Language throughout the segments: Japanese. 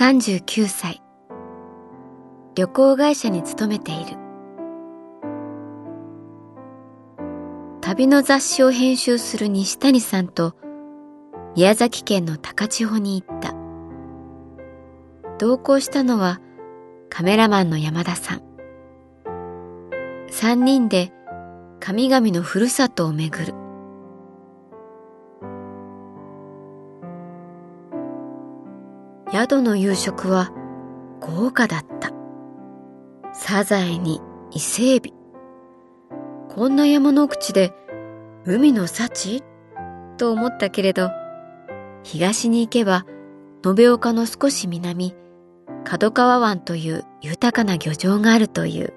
39歳。旅行会社に勤めている。旅の雑誌を編集する西谷さんと宮崎県の高千穂に行った。同行したのはカメラマンの山田さん。三人で神々のふるさとを巡る。宿の夕食は豪華だった。サザエに伊勢エビ。こんな山の口で海の幸？と思ったけれど、東に行けば延岡の少し南、角川湾という豊かな漁場があるという。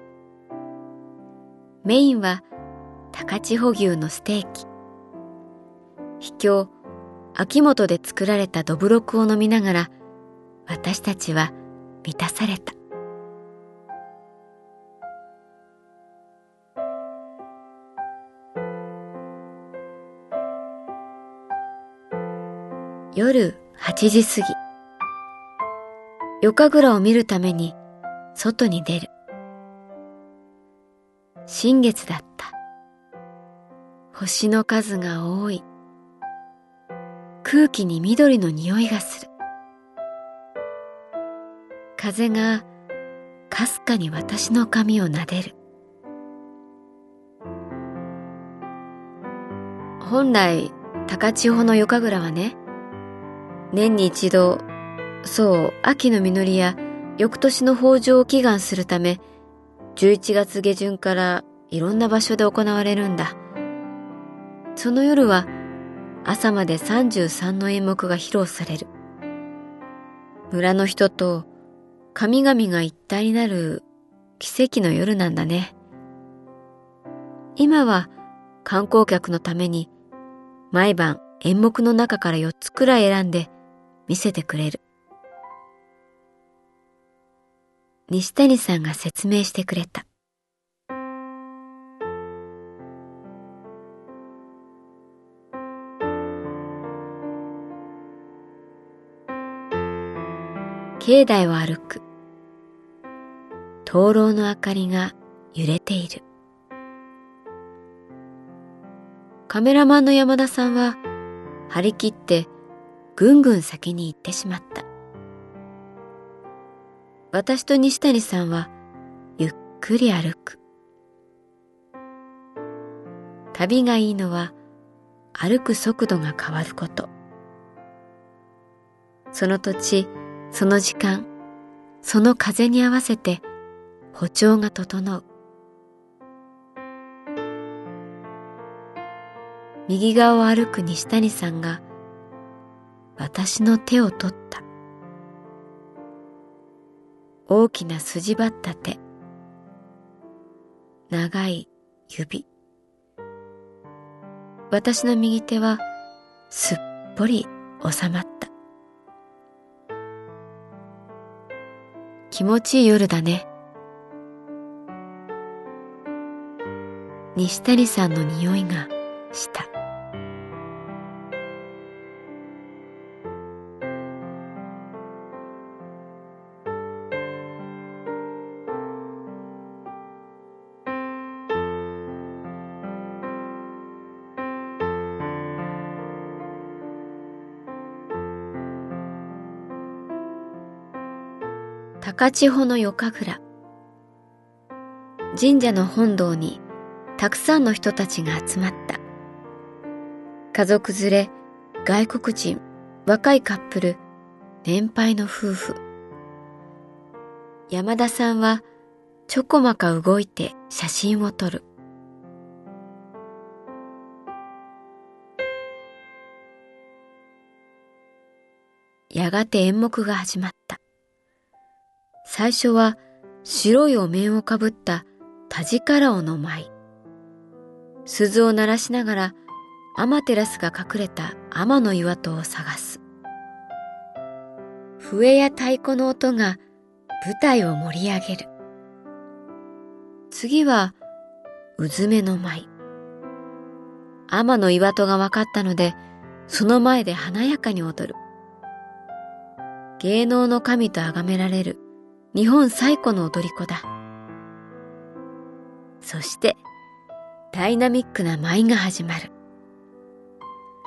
メインは高千穂牛のステーキ。秘境、秋元で作られたどぶろくを飲みながら私たちは満たされた。夜8時過ぎ。夜神楽を見るために外に出る。新月だった。星の数が多い。空気に緑の匂いがする。風がかすかに私の髪を撫でる。本来高千穂の夜神楽はね年に一度そう秋の実りや翌年の豊穣を祈願するため11月下旬からいろんな場所で行われるんだ。その夜は朝まで33の演目が披露される。村の人と神々が一体になる奇跡の夜なんだね。今は観光客のために毎晩演目の中から4つくらい選んで見せてくれる。西谷さんが説明してくれた。境内を歩く。灯籠の明かりが揺れている。カメラマンの山田さんは張り切ってぐんぐん先に行ってしまった。私と西谷さんはゆっくり歩く。旅がいいのは歩く速度が変わること。その土地、その時間、その風に合わせて歩調が整う。右側を歩く西谷さんが私の手を取った。大きな筋張った手。長い指。私の右手はすっぽり収まった。気持ちいい夜だね。西谷さんの匂いがした。高千穂の夜神楽神社の本堂にたくさんの人たちが集まった。家族連れ外国人若いカップル年配の夫婦。山田さんはちょこまか動いて写真を撮る。やがて演目が始まった。最初は白いお面をかぶった田力尾の舞。鈴を鳴らしながら天照が隠れた天の岩戸を探す。笛や太鼓の音が舞台を盛り上げる。次は、うずめの舞。天の岩戸が分かったので、その前で華やかに踊る。芸能の神と崇められる日本最古の踊り子だ。そして、ダイナミックな舞が始まる。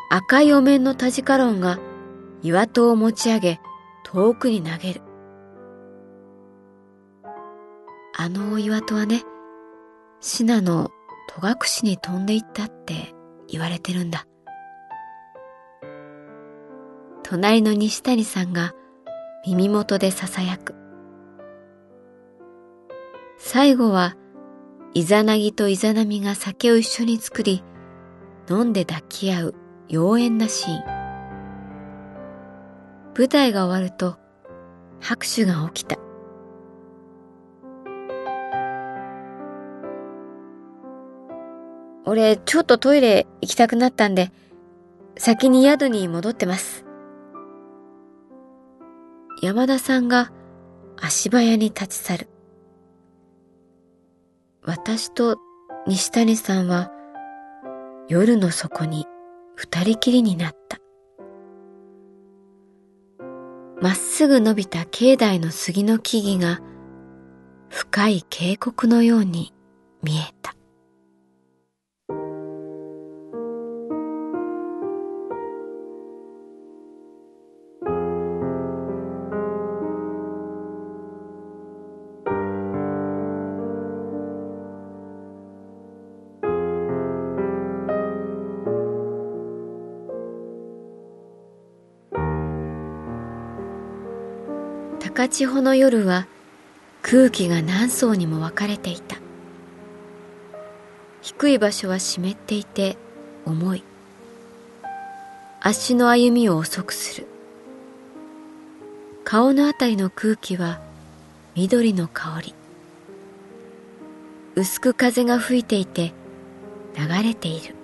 赤いお面のタジカロンが岩戸を持ち上げ遠くに投げる。あの岩戸はね、シナの戸隠に飛んでいったって言われてるんだ。隣の西谷さんが耳元で囁く。最後は、イザナギとイザナミが酒を一緒に作り、飲んで抱き合う妖艶なシーン。舞台が終わると、拍手が起きた。俺、ちょっとトイレ行きたくなったんで、先に宿に戻ってます。山田さんが足早に立ち去る。私と西谷さんは夜の底に二人きりになった。まっすぐ伸びた境内の杉の木々が深い渓谷のように見えた。千穂の夜は空気が何層にも分かれていた低い場所は湿っていて重い足の歩みを遅くする顔のあたりの空気は緑の香り薄く風が吹いていて流れている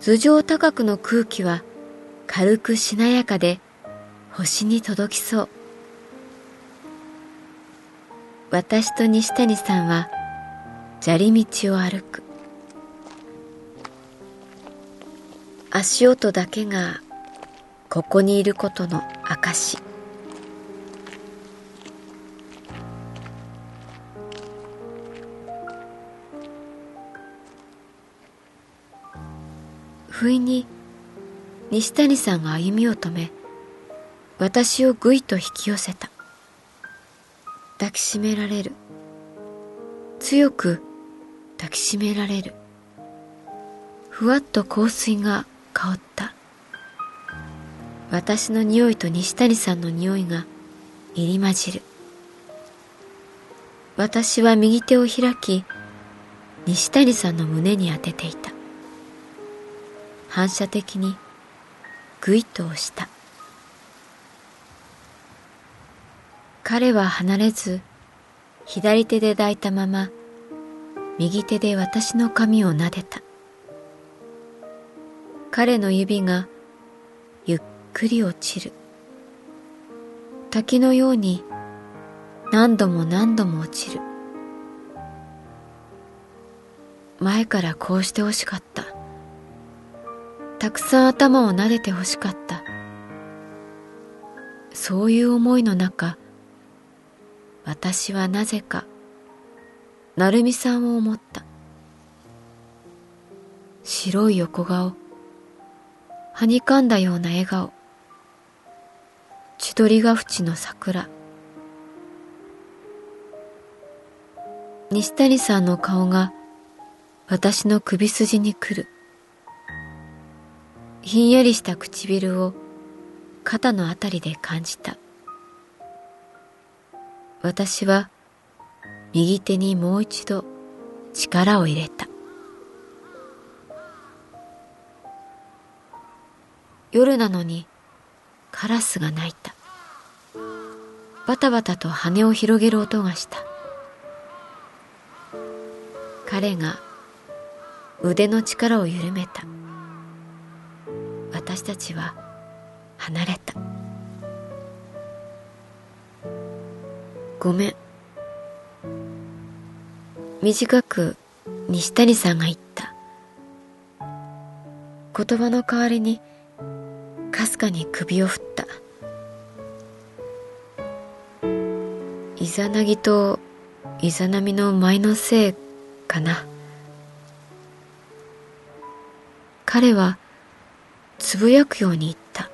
頭上高くの空気は軽くしなやかで星に届きそう。私と西谷さんは砂利道を歩く。足音だけがここにいることの証不意に西谷さんが歩みを止め私をぐいと引き寄せた。抱きしめられる。強く抱きしめられる。ふわっと香水が香った。私の匂いと西谷さんの匂いが入り混じる。私は右手を開き西谷さんの胸に当てていた。反射的にぐいと押した。彼は離れず、左手で抱いたまま、右手で私の髪を撫でた。彼の指がゆっくり落ちる。滝のように何度も何度も落ちる前からこうしてほしかったたくさん頭を撫でてほしかったそういう思いの中私はなぜか成美さんを思った。白い横顔はにかんだような笑顔千鳥ヶ淵の桜。西谷さんの顔が私の首筋に来る。ひんやりした唇を肩のあたりで感じた。私は右手にもう一度力を入れた。夜なのにカラスが鳴いた。バタバタと羽を広げる音がした。彼が腕の力を緩めた。私たちは離れた。ごめん。短く西谷さんが言った。言葉の代わりにかすかに首を振った。イザナギとイザナミの舞のせいかな。彼はつぶやくように言った。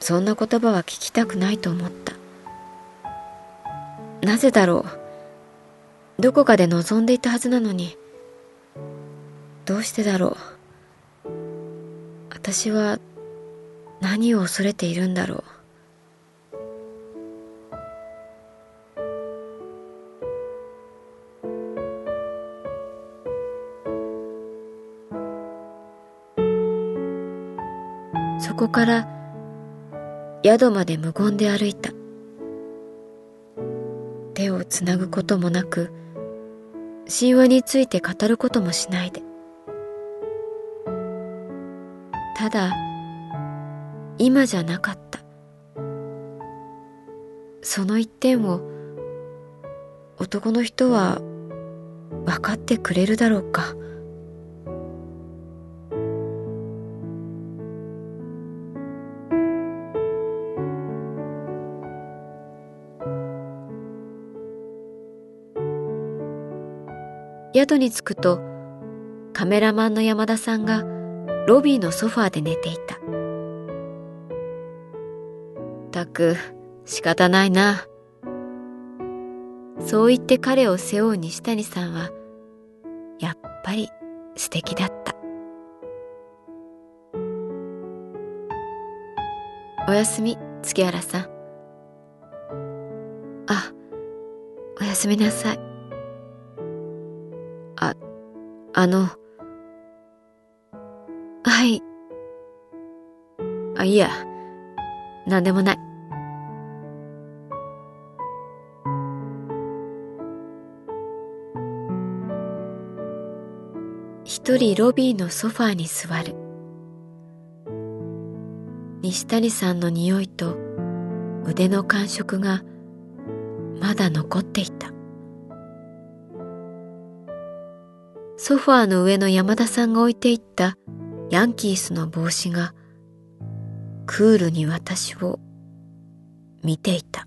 そんな言葉は聞きたくないと思った。なぜだろう。どこかで望んでいたはずなのに。どうしてだろう。私は何を恐れているんだろう。そこから宿まで無言で歩いた。手をつなぐこともなく神話について語ることもしないで。ただ今じゃなかった。その一点を男の人は分かってくれるだろうか。宿に着くとカメラマンの山田さんがロビーのソファーで寝ていた。たく仕方ないな。そう言って彼を背負う西谷さんはやっぱり素敵だった。おやすみ、月原さん。あ、おやすみなさい。あの、はい。あ、いや、なんでもない。一人ロビーのソファーに座る。西谷さんの匂いと腕の感触がまだ残っていた。ソファーの上の山田さんが置いていったヤンキースの帽子がクールに私を見ていた。